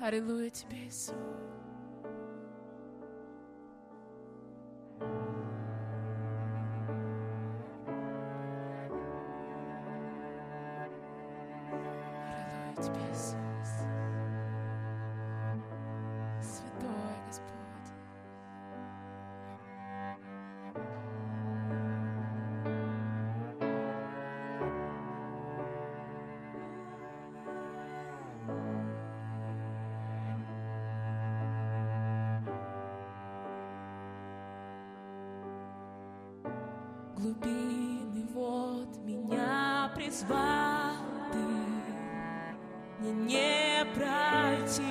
Aleluia, te abençoo. глубины вот меня призвал ты, мне не пройти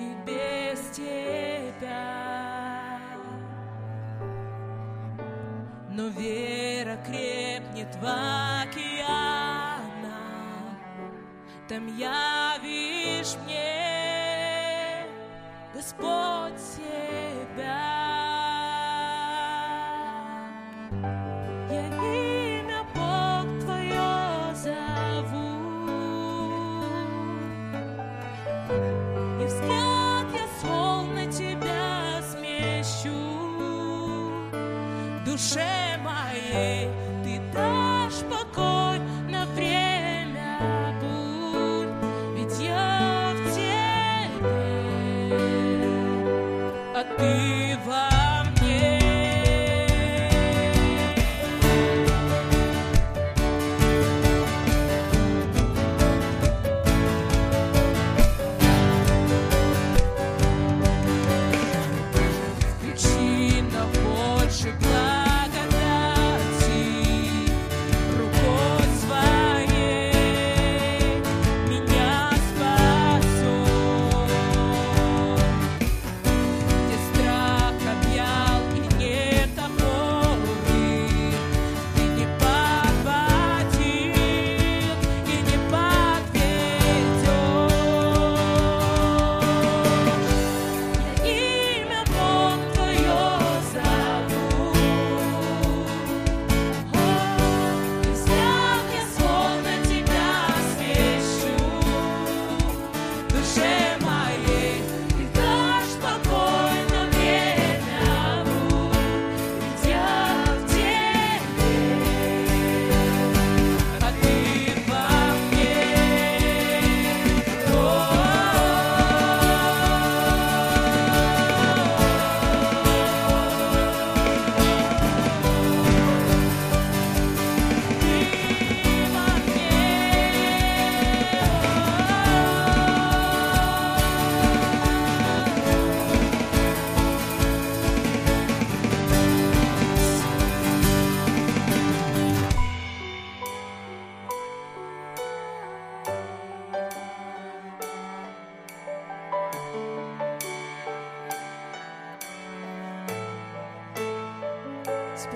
и без тебя. Но вера крепнет в океанах, там явишь мне Господь себя. И взгляд я словно тебя смещу. Душе моей ты дашь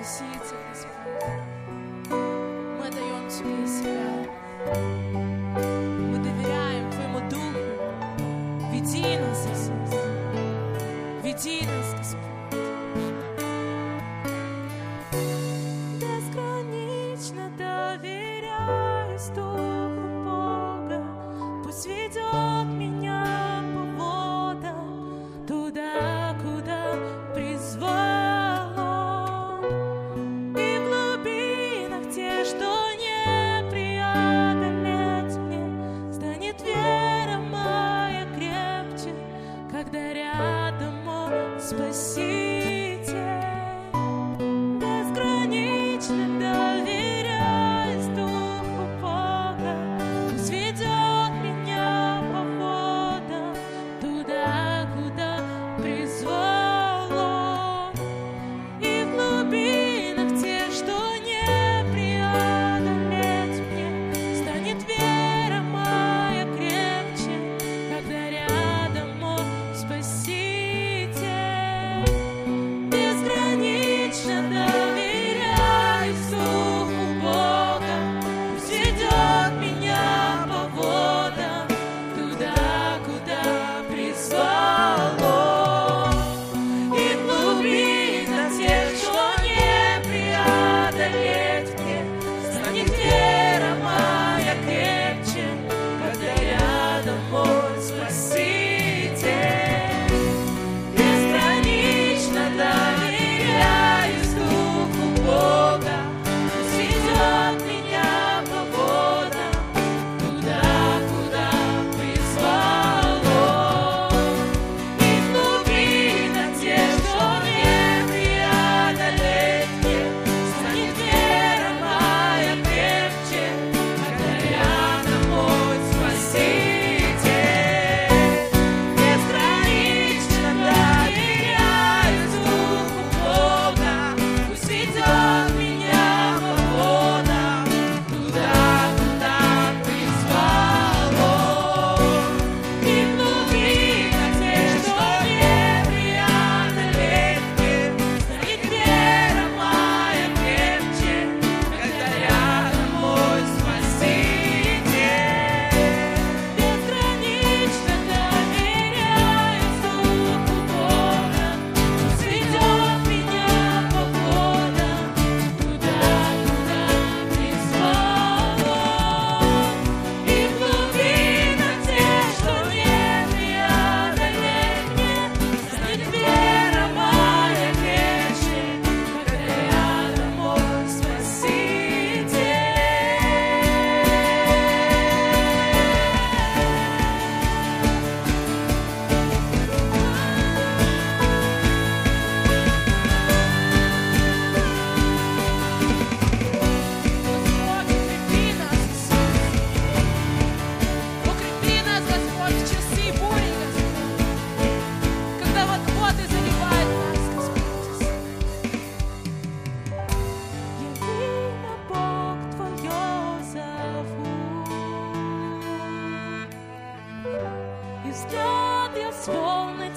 Спасите, Господь. Мы даем Тебе себя. Мы доверяем Твоему Духу. Веди нас, Иисус. Веди нас, Господь. Бесконечно доверяюсь Тебе.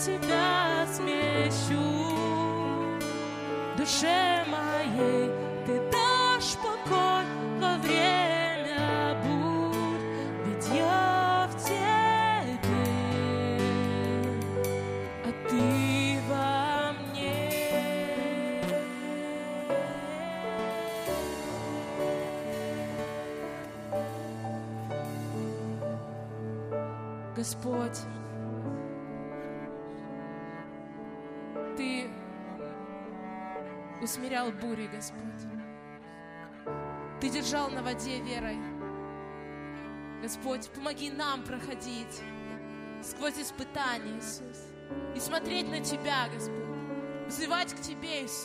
Тебя смещу. Душе моей ты дашь покой во время бурь, ведь я в тебе, а ты во мне. Господь, усмирял бури, Господь. Ты держал на воде верой. Господь, помоги нам проходить сквозь испытания, Иисус, и смотреть на Тебя, Господь, взывать к Тебе, Иисус.